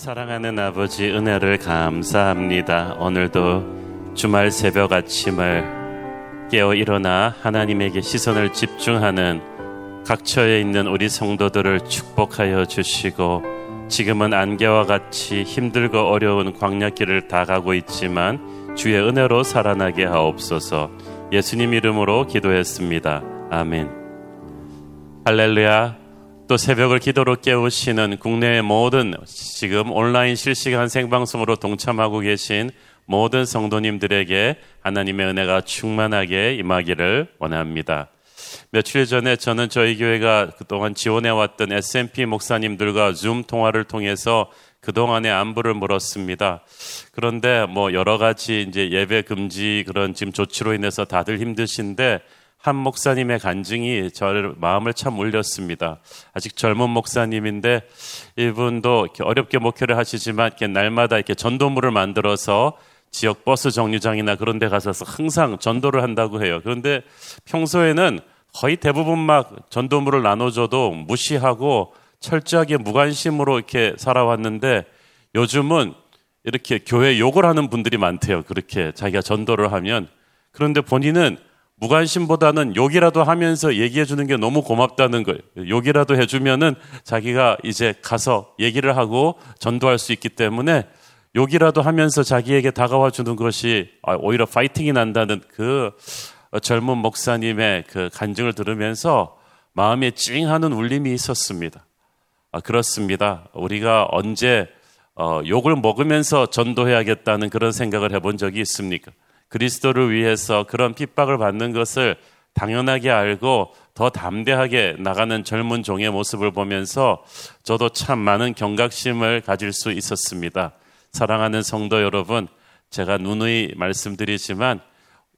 사랑하는 아버지 은혜를 감사합니다. 오늘도 주말 새벽 아침을 깨어 일어나 하나님에게 시선을 집중하는 각처에 있는 우리 성도들을 축복하여 주시고 지금은 안개와 같이 힘들고 어려운 광야길을 다 가고 있지만 주의 은혜로 살아나게 하옵소서 예수님 이름으로 기도했습니다. 아멘. 할렐루야. 또 새벽을 기도로 깨우시는 국내의 모든 지금 온라인 실시간 생방송으로 동참하고 계신 모든 성도님들에게 하나님의 은혜가 충만하게 임하기를 원합니다. 며칠 전에 저는 저희 교회가 그동안 지원해왔던 SMP 목사님들과 줌 통화를 통해서 그동안의 안부를 물었습니다. 그런데 뭐 여러 가지 이제 예배 금지 그런 지금 조치로 인해서 다들 힘드신데 한 목사님의 간증이 저를 마음을 참 울렸습니다. 아직 젊은 목사님인데 이분도 어렵게 목회를 하시지만 날마다 이렇게 전도물을 만들어서 지역 버스 정류장이나 그런 데 가서 항상 전도를 한다고 해요. 그런데 평소에는 거의 대부분 막 전도물을 나눠줘도 무시하고 철저하게 무관심으로 이렇게 살아왔는데 요즘은 이렇게 교회 욕을 하는 분들이 많대요. 그렇게 자기가 전도를 하면. 그런데 본인은 무관심보다는 욕이라도 하면서 얘기해 주는 게 너무 고맙다는 거예요. 욕이라도 해주면은 자기가 이제 가서 얘기를 하고 전도할 수 있기 때문에 욕이라도 하면서 자기에게 다가와 주는 것이 아, 오히려 파이팅이 난다는 그 젊은 목사님의 그 간증을 들으면서 마음에 찡하는 울림이 있었습니다. 아, 그렇습니다. 우리가 언제 어, 욕을 먹으면서 전도해야겠다는 그런 생각을 해본 적이 있습니까? 그리스도를 위해서 그런 핍박을 받는 것을 당연하게 알고 더 담대하게 나가는 젊은 종의 모습을 보면서 저도 참 많은 경각심을 가질 수 있었습니다. 사랑하는 성도 여러분, 제가 누누이 말씀드리지만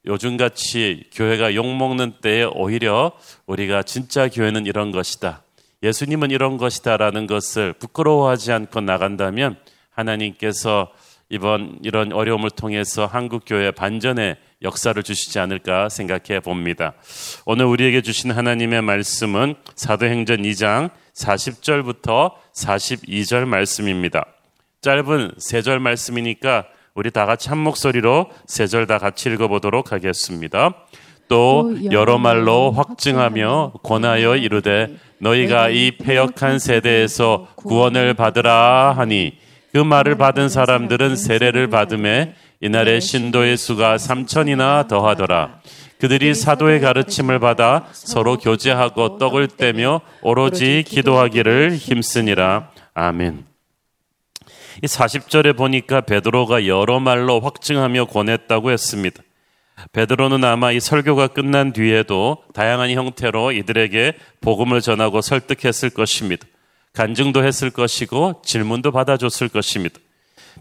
요즘같이 교회가 욕먹는 때에 오히려 우리가 진짜 교회는 이런 것이다. 예수님은 이런 것이다라는 것을 부끄러워하지 않고 나간다면 하나님께서 이번 이런 어려움을 통해서 한국 교회 반전의 역사를 주시지 않을까 생각해 봅니다. 오늘 우리에게 주신 하나님의 말씀은 사도행전 2장 40절부터 42절 말씀입니다. 짧은 세 절 말씀이니까 우리 다 같이 한 목소리로 세 절 다 같이 읽어보도록 하겠습니다. 또 여러 말로 확증하며 권하여 이르되 너희가 이 폐역한 세대에서 구원을 받으라 하니 그 말을 받은 사람들은 세례를 받음에 이날의 신도의 수가 3천이나 더하더라. 그들이 사도의 가르침을 받아 서로 교제하고 떡을 떼며 오로지 기도하기를 힘쓰니라. 아멘. 이 40절에 보니까 베드로가 여러 말로 확증하며 권했다고 했습니다. 베드로는 아마 이 설교가 끝난 뒤에도 다양한 형태로 이들에게 복음을 전하고 설득했을 것입니다. 간증도 했을 것이고 질문도 받아줬을 것입니다.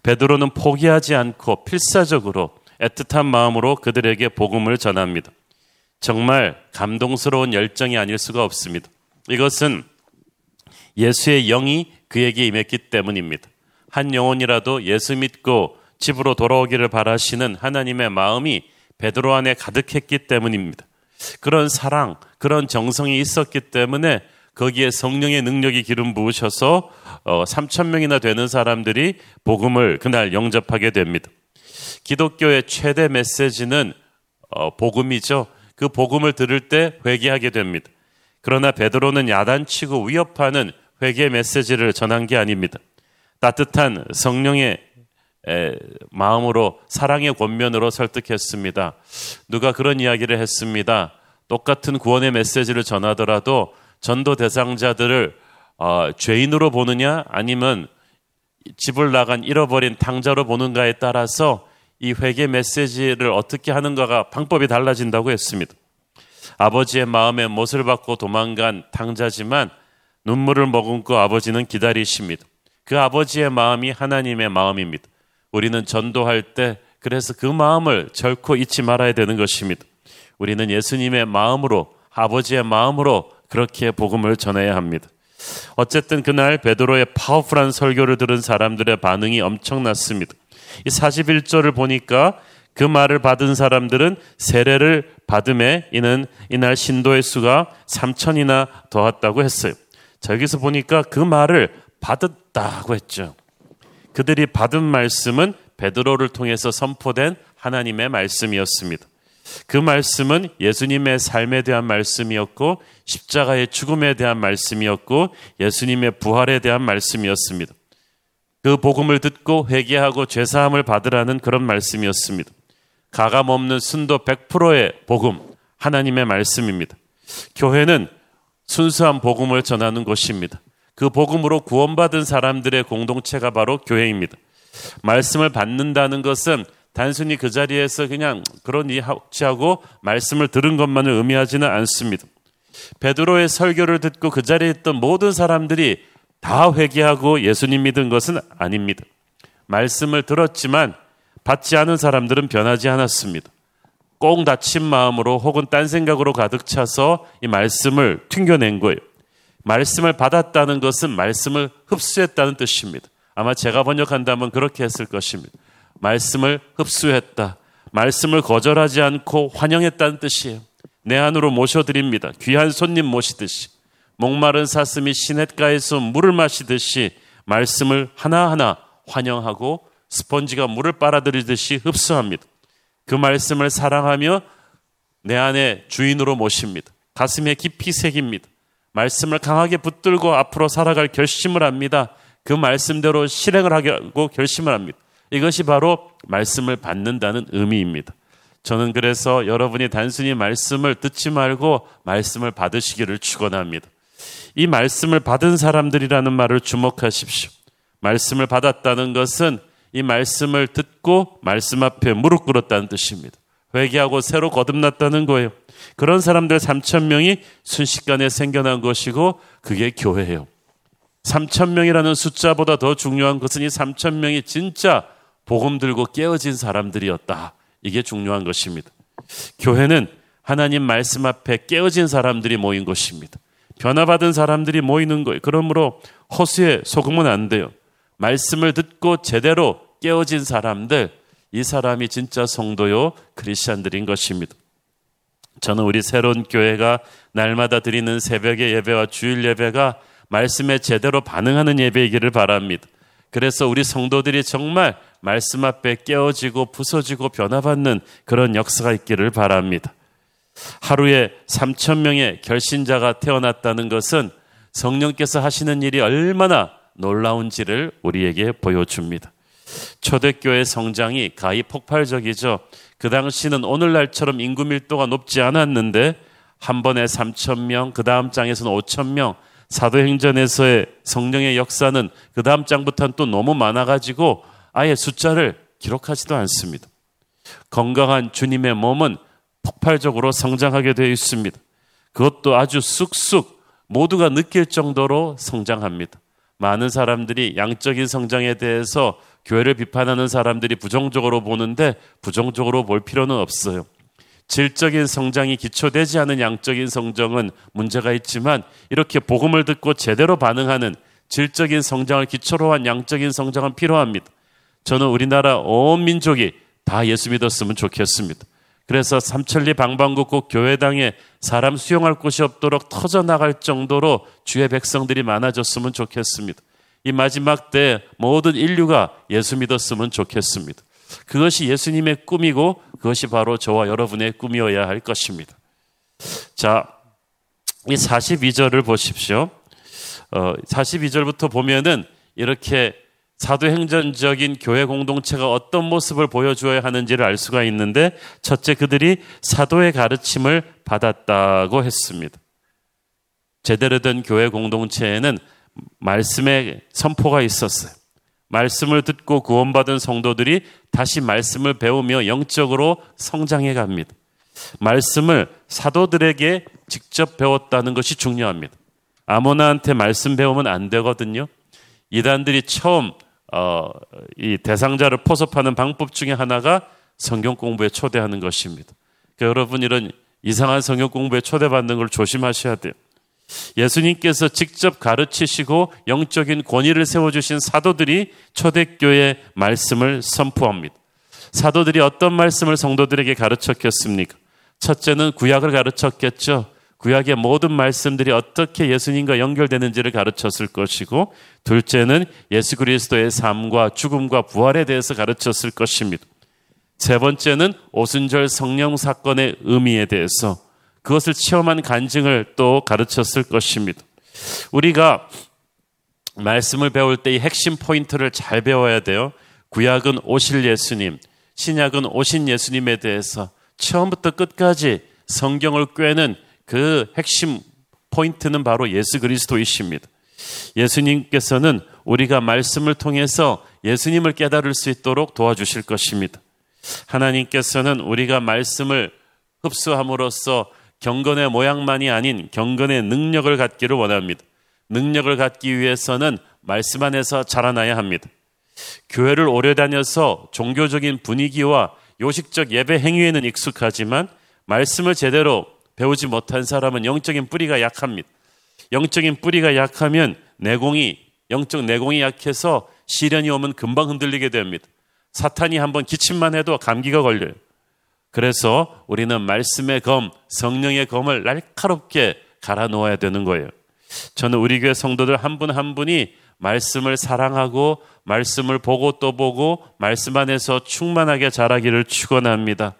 베드로는 포기하지 않고 필사적으로 애틋한 마음으로 그들에게 복음을 전합니다. 정말 감동스러운 열정이 아닐 수가 없습니다. 이것은 예수의 영이 그에게 임했기 때문입니다. 한 영혼이라도 예수 믿고 집으로 돌아오기를 바라시는 하나님의 마음이 베드로 안에 가득했기 때문입니다. 그런 사랑, 그런 정성이 있었기 때문에 거기에 성령의 능력이 기름 부으셔서 어, 3천 명이나 되는 사람들이 복음을 그날 영접하게 됩니다. 기독교의 최대 메시지는 어, 복음이죠. 그 복음을 들을 때 회개하게 됩니다. 그러나 베드로는 야단치고 위협하는 회개 메시지를 전한 게 아닙니다. 따뜻한 성령의 에, 마음으로 사랑의 권면으로 설득했습니다. 누가 그런 이야기를 했습니다. 똑같은 구원의 메시지를 전하더라도 전도 대상자들을 어, 죄인으로 보느냐 아니면 집을 나간 잃어버린 당자로 보는가에 따라서 이 회개 메시지를 어떻게 하는가가 방법이 달라진다고 했습니다. 아버지의 마음에 못을 받고 도망간 당자지만 눈물을 머금고 아버지는 기다리십니다. 그 아버지의 마음이 하나님의 마음입니다. 우리는 전도할 때 그래서 그 마음을 결코 잊지 말아야 되는 것입니다. 우리는 예수님의 마음으로 아버지의 마음으로 그렇게 복음을 전해야 합니다. 어쨌든 그날 베드로의 파워풀한 설교를 들은 사람들의 반응이 엄청났습니다. 이 41절을 보니까 그 말을 받은 사람들은 세례를 받음에 이는 이날 신도의 수가 3천이나 더했다고 했어요. 자, 여기서 보니까 그 말을 받았다고 했죠. 그들이 받은 말씀은 베드로를 통해서 선포된 하나님의 말씀이었습니다. 그 말씀은 예수님의 삶에 대한 말씀이었고 십자가의 죽음에 대한 말씀이었고 예수님의 부활에 대한 말씀이었습니다. 그 복음을 듣고 회개하고 죄 사함을 받으라는 그런 말씀이었습니다. 가감 없는 순도 100%의 복음, 하나님의 말씀입니다. 교회는 순수한 복음을 전하는 곳입니다. 그 복음으로 구원받은 사람들의 공동체가 바로 교회입니다. 말씀을 받는다는 것은 단순히 그 자리에서 그냥 그런 이 하고 말씀을 들은 것만을 의미하지는 않습니다. 베드로의 설교를 듣고 그 자리에 있던 모든 사람들이 다 회개하고 예수님 믿은 것은 아닙니다. 말씀을 들었지만 받지 않은 사람들은 변하지 않았습니다. 꼭 다친 마음으로 혹은 딴 생각으로 가득 차서 이 말씀을 튕겨낸 거예요. 말씀을 받았다는 것은 말씀을 흡수했다는 뜻입니다. 아마 제가 번역한다면 그렇게 했을 것입니다. 말씀을 흡수했다. 말씀을 거절하지 않고 환영했다는 뜻이에요. 내 안으로 모셔드립니다. 귀한 손님 모시듯이. 목마른 사슴이 시냇가에서 물을 마시듯이 말씀을 하나하나 환영하고 스펀지가 물을 빨아들이듯이 흡수합니다. 그 말씀을 사랑하며 내 안에 주인으로 모십니다. 가슴에 깊이 새깁니다. 말씀을 강하게 붙들고 앞으로 살아갈 결심을 합니다. 그 말씀대로 실행을 하고 결심을 합니다. 이것이 바로 말씀을 받는다는 의미입니다. 저는 그래서 여러분이 단순히 말씀을 듣지 말고 말씀을 받으시기를 축원합니다. 이 말씀을 받은 사람들이라는 말을 주목하십시오. 말씀을 받았다는 것은 이 말씀을 듣고 말씀 앞에 무릎 꿇었다는 뜻입니다. 회개하고 새로 거듭났다는 거예요. 그런 사람들 3천 명이 순식간에 생겨난 것이고 그게 교회예요. 3천 명이라는 숫자보다 더 중요한 것은 이 3천 명이 진짜 복음 들고 깨어진 사람들이었다. 이게 중요한 것입니다. 교회는 하나님 말씀 앞에 깨어진 사람들이 모인 것입니다. 변화받은 사람들이 모이는 거예요. 그러므로 허수에 속으면 안 돼요. 말씀을 듣고 제대로 깨어진 사람들, 이 사람이 진짜 성도요, 크리스천들인 것입니다. 저는 우리 새로운 교회가 날마다 드리는 새벽의 예배와 주일 예배가 말씀에 제대로 반응하는 예배이기를 바랍니다. 그래서 우리 성도들이 정말 말씀 앞에 깨어지고 부서지고 변화받는 그런 역사가 있기를 바랍니다. 하루에 3천 명의 결신자가 태어났다는 것은 성령께서 하시는 일이 얼마나 놀라운지를 우리에게 보여줍니다. 초대교회 성장이 가히 폭발적이죠. 그 당시는 오늘날처럼 인구 밀도가 높지 않았는데 한 번에 3천 명, 그 다음 장에서는 5천 명, 사도행전에서의 성령의 역사는 그 다음 장부터는 또 너무 많아가지고 아예 숫자를 기록하지도 않습니다. 건강한 주님의 몸은 폭발적으로 성장하게 되어 있습니다. 그것도 아주 쑥쑥 모두가 느낄 정도로 성장합니다. 많은 사람들이 양적인 성장에 대해서 교회를 비판하는 사람들이 부정적으로 보는데 부정적으로 볼 필요는 없어요. 질적인 성장이 기초되지 않은 양적인 성장은 문제가 있지만 이렇게 복음을 듣고 제대로 반응하는 질적인 성장을 기초로 한 양적인 성장은 필요합니다. 저는 우리나라 온 민족이 다 예수 믿었으면 좋겠습니다. 그래서 삼천리 방방곡곡 교회당에 사람 수용할 곳이 없도록 터져 나갈 정도로 주의 백성들이 많아졌으면 좋겠습니다. 이 마지막 때 모든 인류가 예수 믿었으면 좋겠습니다. 그것이 예수님의 꿈이고 그것이 바로 저와 여러분의 꿈이어야 할 것입니다. 자, 이 42절을 보십시오. 어, 42절부터 보면은 이렇게 사도행전적인 교회 공동체가 어떤 모습을 보여주어야 하는지를 알 수가 있는데 첫째 그들이 사도의 가르침을 받았다고 했습니다. 제대로 된 교회 공동체에는 말씀의 선포가 있었어요. 말씀을 듣고 구원받은 성도들이 다시 말씀을 배우며 영적으로 성장해 갑니다. 말씀을 사도들에게 직접 배웠다는 것이 중요합니다. 아무나한테 말씀 배우면 안 되거든요. 이단들이 처음 어, 이 대상자를 포섭하는 방법 중에 하나가 성경 공부에 초대하는 것입니다. 그러니까 여러분 이런 이상한 성경 공부에 초대받는 걸 조심하셔야 돼요. 예수님께서 직접 가르치시고 영적인 권위를 세워주신 사도들이 초대교회 말씀을 선포합니다. 사도들이 어떤 말씀을 성도들에게 가르쳤겠습니까? 첫째는 구약을 가르쳤겠죠. 구약의 모든 말씀들이 어떻게 예수님과 연결되는지를 가르쳤을 것이고 둘째는 예수 그리스도의 삶과 죽음과 부활에 대해서 가르쳤을 것입니다. 세 번째는 오순절 성령 사건의 의미에 대해서 그것을 체험한 간증을 또 가르쳤을 것입니다. 우리가 말씀을 배울 때의 핵심 포인트를 잘 배워야 돼요. 구약은 오실 예수님, 신약은 오신 예수님에 대해서 처음부터 끝까지 성경을 꿰는 그 핵심 포인트는 바로 예수 그리스도이십니다. 예수님께서는 우리가 말씀을 통해서 예수님을 깨달을 수 있도록 도와주실 것입니다. 하나님께서는 우리가 말씀을 흡수함으로써 경건의 모양만이 아닌 경건의 능력을 갖기를 원합니다. 능력을 갖기 위해서는 말씀 안에서 자라나야 합니다. 교회를 오래 다녀서 종교적인 분위기와 요식적 예배 행위에는 익숙하지만 말씀을 제대로 배우지 못한 사람은 영적인 뿌리가 약합니다. 영적인 뿌리가 약하면 내공이 영적 내공이 약해서 시련이 오면 금방 흔들리게 됩니다. 사탄이 한번 기침만 해도 감기가 걸려요. 그래서 우리는 말씀의 검, 성령의 검을 날카롭게 갈아 놓아야 되는 거예요. 저는 우리 교회 성도들 한 분한 한 분이 말씀을 사랑하고 말씀을 보고 또 보고 말씀 안에서 충만하게 자라기를 축원합니다.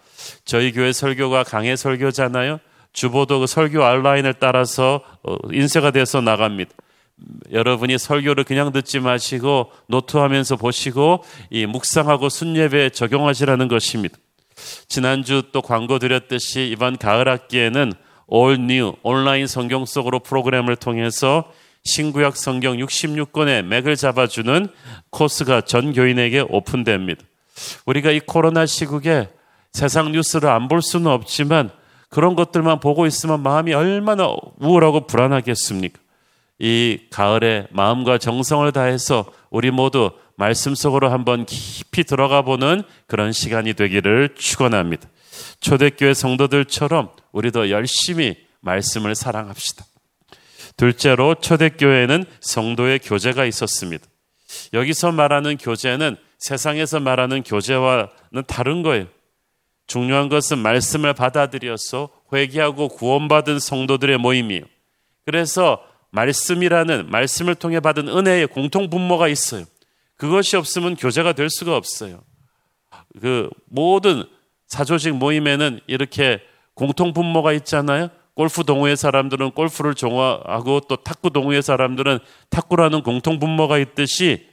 저희 교회 설교가 강해 설교잖아요. 주보도 그 설교 아웃라인을 따라서 어, 인쇄가 돼서 나갑니다. 여러분이 설교를 그냥 듣지 마시고 노트하면서 보시고 이 묵상하고 순예배에 적용하시라는 것입니다. 지난주 또 광고 드렸듯이 이번 가을 학기에는 All New 온라인 성경 속으로 프로그램을 통해서 신구약 성경 66권의 맥을 잡아주는 코스가 전 교인에게 오픈됩니다. 우리가 이 코로나 시국에 세상 뉴스를 안 볼 수는 없지만 그런 것들만 보고 있으면 마음이 얼마나 우울하고 불안하겠습니까? 이 가을에 마음과 정성을 다해서 우리 모두 말씀 속으로 한번 깊이 들어가 보는 그런 시간이 되기를 축원합니다. 초대교회 성도들처럼 우리도 열심히 말씀을 사랑합시다. 둘째로 초대교회에는 성도의 교제가 있었습니다. 여기서 말하는 교제는 세상에서 말하는 교제와는 다른 거예요. 중요한 것은 말씀을 받아들여서 회개하고 구원받은 성도들의 모임이에요. 그래서 말씀이라는 말씀을 통해 받은 은혜의 공통 분모가 있어요. 그것이 없으면 교제가 될 수가 없어요. 그 모든 사조직 모임에는 이렇게 공통 분모가 있잖아요. 골프 동호회 사람들은 골프를 좋아하고 또 탁구 동호회 사람들은 탁구라는 공통 분모가 있듯이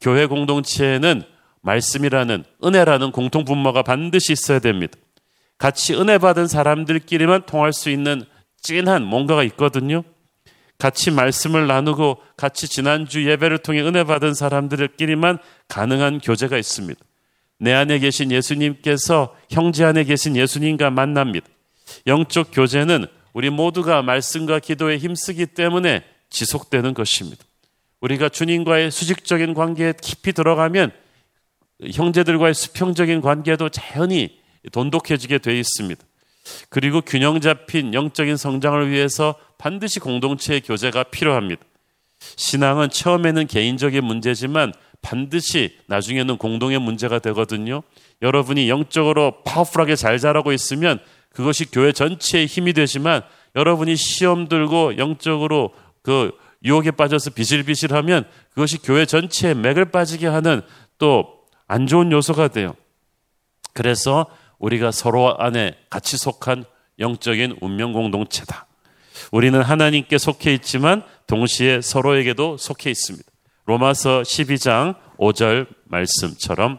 교회 공동체에는 말씀이라는 은혜라는 공통 분모가 반드시 있어야 됩니다. 같이 은혜 받은 사람들끼리만 통할 수 있는 찐한 뭔가가 있거든요. 같이 말씀을 나누고 같이 지난주 예배를 통해 은혜 받은 사람들끼리만 가능한 교제가 있습니다. 내 안에 계신 예수님께서 형제 안에 계신 예수님과 만납니다. 영적 교제는 우리 모두가 말씀과 기도에 힘쓰기 때문에 지속되는 것입니다. 우리가 주님과의 수직적인 관계에 깊이 들어가면 형제들과의 수평적인 관계도 자연히 돈독해지게 되어 있습니다. 그리고 균형 잡힌 영적인 성장을 위해서 반드시 공동체의 교제가 필요합니다. 신앙은 처음에는 개인적인 문제지만 반드시 나중에는 공동의 문제가 되거든요. 여러분이 영적으로 파워풀하게 잘 자라고 있으면 그것이 교회 전체의 힘이 되지만 여러분이 시험 들고 영적으로 그 유혹에 빠져서 비실비실하면 그것이 교회 전체에 맥을 빠지게 하는 또 안 좋은 요소가 돼요. 그래서 우리가 서로 안에 같이 속한 영적인 운명 공동체다. 우리는 하나님께 속해 있지만 동시에 서로에게도 속해 있습니다. 로마서 12장 5절 말씀처럼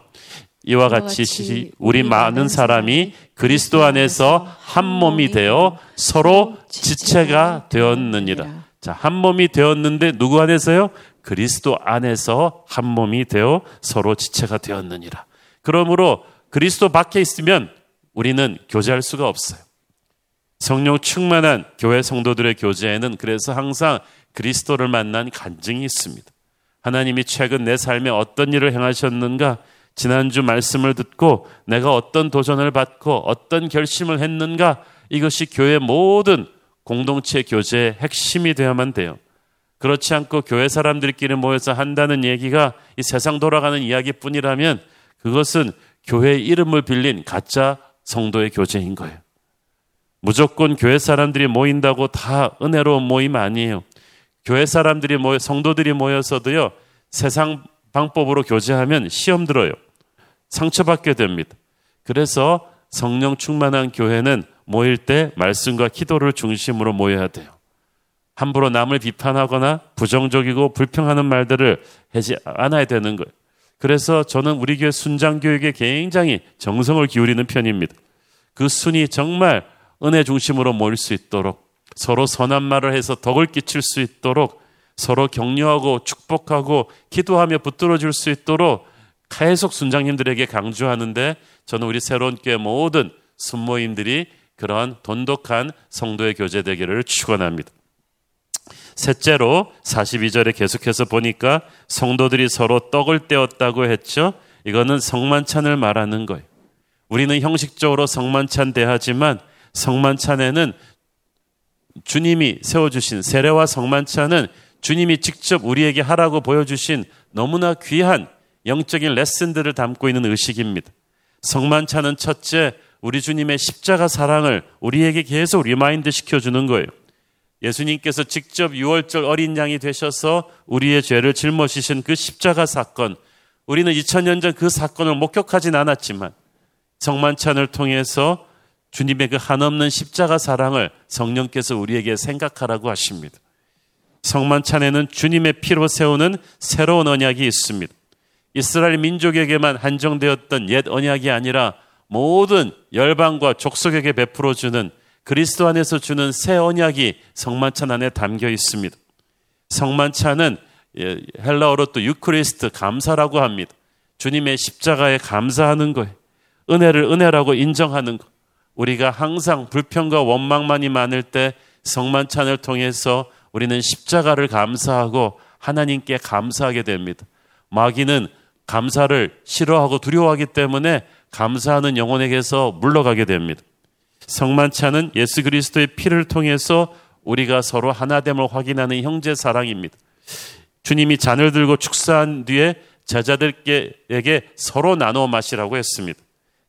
이와 같이 우리 많은 사람이 그리스도 안에서 한 몸이 되어 서로 지체가 되었느니라. 자, 한 몸이 되었는데 누구 안에서요? 그리스도 안에서 한 몸이 되어 서로 지체가 되었느니라. 그러므로 그리스도 밖에 있으면 우리는 교제할 수가 없어요. 성령 충만한 교회 성도들의 교제에는 그래서 항상 그리스도를 만난 간증이 있습니다. 하나님이 최근 내 삶에 어떤 일을 행하셨는가? 지난주 말씀을 듣고 내가 어떤 도전을 받고 어떤 결심을 했는가? 이것이 교회 모든 공동체 교제의 핵심이 되어야만 돼요. 그렇지 않고 교회 사람들끼리 모여서 한다는 얘기가 이 세상 돌아가는 이야기뿐이라면 그것은 교회 이름을 빌린 가짜 성도의 교제인 거예요. 무조건 교회 사람들이 모인다고 다 은혜로운 모임 아니에요. 교회 사람들이 모여 성도들이 모여서도요. 세상 방법으로 교제하면 시험 들어요. 상처받게 됩니다. 그래서 성령 충만한 교회는 모일 때 말씀과 기도를 중심으로 모여야 돼요. 함부로 남을 비판하거나 부정적이고 불평하는 말들을 하지 않아야 되는 거예요. 그래서 저는 우리 교회 순장 교육에 굉장히 정성을 기울이는 편입니다. 그 순이 정말 은혜 중심으로 모일 수 있도록 서로 선한 말을 해서 덕을 끼칠 수 있도록 서로 격려하고 축복하고 기도하며 붙들어 줄 수 있도록 계속 순장님들에게 강조하는데 저는 우리 새로운 교회 모든 순모임들이 그러한 돈독한 성도의 교제 되기를 축원합니다. 셋째로 42절에 계속해서 보니까 성도들이 서로 떡을 떼었다고 했죠. 이거는 성만찬을 말하는 거예요. 우리는 형식적으로 성만찬 대하지만 성만찬에는 주님이 세워주신 세례와 성만찬은 주님이 직접 우리에게 하라고 보여주신 너무나 귀한 영적인 레슨들을 담고 있는 의식입니다. 성만찬은 첫째, 우리 주님의 십자가 사랑을 우리에게 계속 remind 시켜주는 거예요. 예수님께서 직접 유월절 어린 양이 되셔서 우리의 죄를 짊어지신 그 십자가 사건, 우리는 2000년 전 그 사건을 목격하진 않았지만 성만찬을 통해서 주님의 그 한없는 십자가 사랑을 성령께서 우리에게 생각하라고 하십니다. 성만찬에는 주님의 피로 세우는 새로운 언약이 있습니다. 이스라엘 민족에게만 한정되었던 옛 언약이 아니라 모든 열방과 족속에게 베풀어 주는 그리스도 안에서 주는 새 언약이 성만찬 안에 담겨 있습니다. 성만찬은 예, 헬라어로 또 유크리스트 감사라고 합니다. 주님의 십자가에 감사하는 거예요. 은혜를 은혜라고 인정하는 것. 우리가 항상 불평과 원망만이 많을 때 성만찬을 통해서 우리는 십자가를 감사하고 하나님께 감사하게 됩니다. 마귀는 감사를 싫어하고 두려워하기 때문에 감사하는 영혼에게서 물러가게 됩니다. 성만찬은 예수 그리스도의 피를 통해서 우리가 서로 하나됨을 확인하는 형제 사랑입니다. 주님이 잔을 들고 축사한 뒤에 제자들에게 서로 나누어 마시라고 했습니다.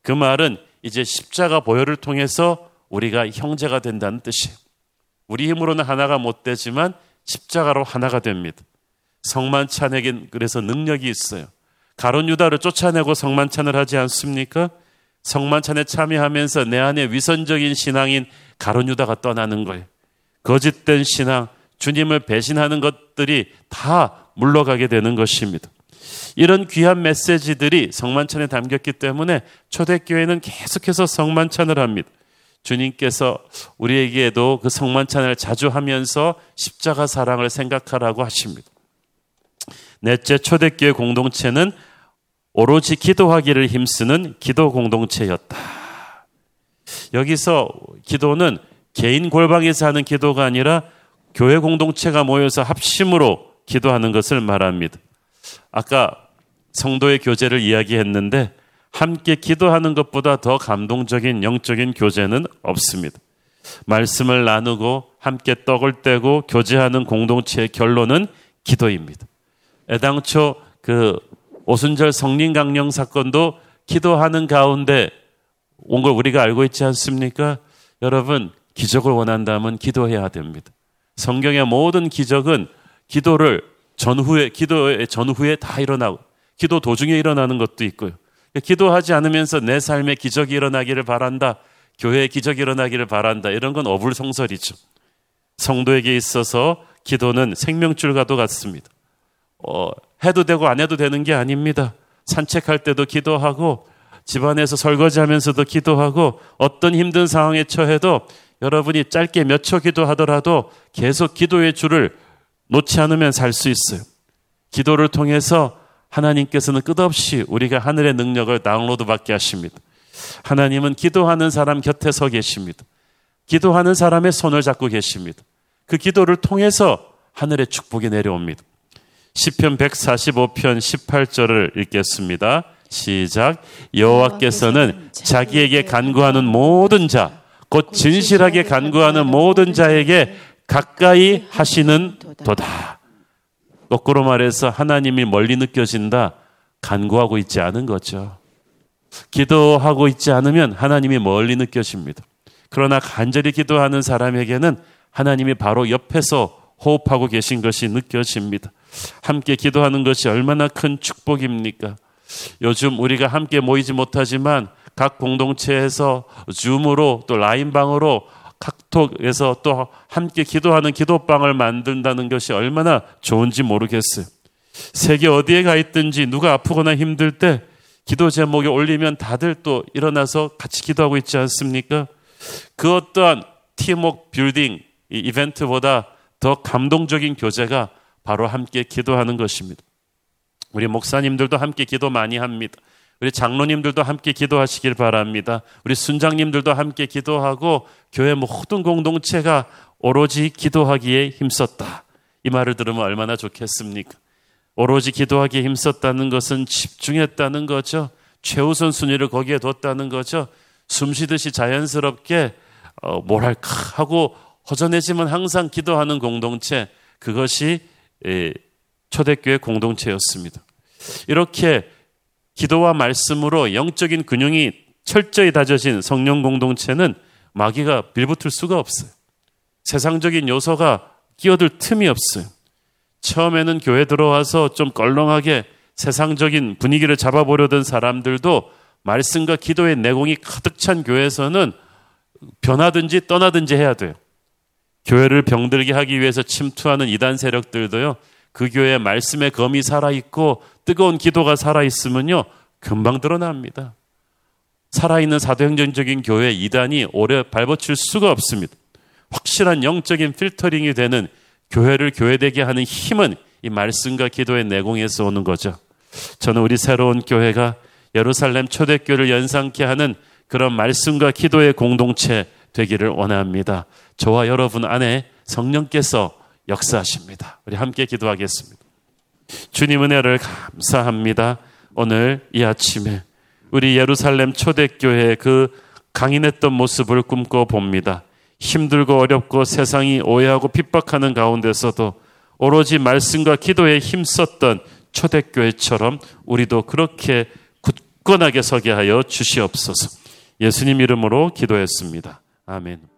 그 말은 이제 십자가 보혈을 통해서 우리가 형제가 된다는 뜻이에요. 우리 힘으로는 하나가 못 되지만 십자가로 하나가 됩니다. 성만찬에겐 그래서 능력이 있어요. 가론 유다를 쫓아내고 성만찬을 하지 않습니까? 성만찬에 참여하면서 내 안에 위선적인 신앙인 가론 유다가 떠나는 거예요. 거짓된 신앙, 주님을 배신하는 것들이 다 물러가게 되는 것입니다. 이런 귀한 메시지들이 성만찬에 담겼기 때문에 초대교회는 계속해서 성만찬을 합니다. 주님께서 우리에게도 그 성만찬을 자주 하면서 십자가 사랑을 생각하라고 하십니다. 넷째 초대교회 공동체는 오로지 기도하기를 힘쓰는 기도 공동체였다. 여기서 기도는 개인 골방에서 하는 기도가 아니라 교회 공동체가 모여서 합심으로 기도하는 것을 말합니다. 아까 성도의 교제를 이야기했는데 함께 기도하는 것보다 더 감동적인 영적인 교제는 없습니다. 말씀을 나누고 함께 떡을 떼고 교제하는 공동체의 결론은 기도입니다. 애당초 그 오순절 성림 강령 사건도 기도하는 가운데 온 걸 우리가 알고 있지 않습니까? 여러분, 기적을 원한다면 기도해야 됩니다. 성경의 모든 기적은 기도를 전후에, 기도의 전후에 다 일어나고, 기도 도중에 일어나는 것도 있고요. 기도하지 않으면서 내 삶에 기적이 일어나기를 바란다. 교회에 기적이 일어나기를 바란다. 이런 건 어불성설이죠. 성도에게 있어서 기도는 생명줄과도 같습니다. 어, 해도 되고 안 해도 되는 게 아닙니다. 산책할 때도 기도하고 집안에서 설거지 하면서도 기도하고 어떤 힘든 상황에 처해도 여러분이 짧게 몇 초 기도하더라도 계속 기도의 줄을 놓지 않으면 살 수 있어요. 기도를 통해서 하나님께서는 끝없이 우리가 하늘의 능력을 다운로드 받게 하십니다. 하나님은 기도하는 사람 곁에 서 계십니다. 기도하는 사람의 손을 잡고 계십니다. 그 기도를 통해서 하늘의 축복이 내려옵니다. 시편 145편 18절을 읽겠습니다. 시작. 여호와께서는 자기에게 간구하는 모든 자, 곧 진실하게 간구하는 모든 자에게 가까이 하시는 도다. 거꾸로 말해서 하나님이 멀리 느껴진다. 간구하고 있지 않은 거죠. 기도하고 있지 않으면 하나님이 멀리 느껴집니다. 그러나 간절히 기도하는 사람에게는 하나님이 바로 옆에서 호흡하고 계신 것이 느껴집니다. 함께 기도하는 것이 얼마나 큰 축복입니까? 요즘 우리가 함께 모이지 못하지만 각 공동체에서 줌으로 또 라인방으로 카톡에서 또 함께 기도하는 기도방을 만든다는 것이 얼마나 좋은지 모르겠어요. 세계 어디에 가 있든지 누가 아프거나 힘들 때 기도 제목에 올리면 다들 또 일어나서 같이 기도하고 있지 않습니까? 그 어떠한 팀워크 빌딩 이벤트보다 더 감동적인 교제가 바로 함께 기도하는 것입니다. 우리 목사님들도 함께 기도 많이 합니다. 우리 장로님들도 함께 기도하시길 바랍니다. 우리 순장님들도 함께 기도하고 교회 모든 공동체가 오로지 기도하기에 힘썼다. 이 말을 들으면 얼마나 좋겠습니까? 오로지 기도하기에 힘썼다는 것은 집중했다는 거죠. 최우선 순위를 거기에 뒀다는 거죠. 숨 쉬듯이 자연스럽게 어, 뭐랄까 하고 허전해지면 항상 기도하는 공동체 그것이 예, 초대교회 공동체였습니다. 이렇게 기도와 말씀으로 영적인 근육이 철저히 다져진 성령 공동체는 마귀가 빌붙을 수가 없어요. 세상적인 요소가 끼어들 틈이 없어요. 처음에는 교회 들어와서 좀 껄렁하게 세상적인 분위기를 잡아보려던 사람들도 말씀과 기도의 내공이 가득 찬 교회에서는 변하든지 떠나든지 해야 돼요. 교회를 병들게 하기 위해서 침투하는 이단 세력들도요, 그 교회에 말씀의 검이 살아있고 뜨거운 기도가 살아있으면요, 금방 드러납니다. 살아있는 사도행전적인 교회 이단이 오래 밟아칠 수가 없습니다. 확실한 영적인 필터링이 되는 교회를 교회되게 하는 힘은 이 말씀과 기도의 내공에서 오는 거죠. 저는 우리 새로운 교회가 예루살렘 초대교를 연상케 하는 그런 말씀과 기도의 공동체 되기를 원합니다. 저와 여러분 안에 성령께서 역사하십니다. 우리 함께 기도하겠습니다. 주님 은혜를 감사합니다. 오늘 이 아침에 우리 예루살렘 초대교회 그 강인했던 모습을 꿈꿔 봅니다. 힘들고 어렵고 세상이 오해하고 핍박하는 가운데서도 오로지 말씀과 기도에 힘썼던 초대교회처럼 우리도 그렇게 굳건하게 서게 하여 주시옵소서. 예수님 이름으로 기도했습니다. 아멘.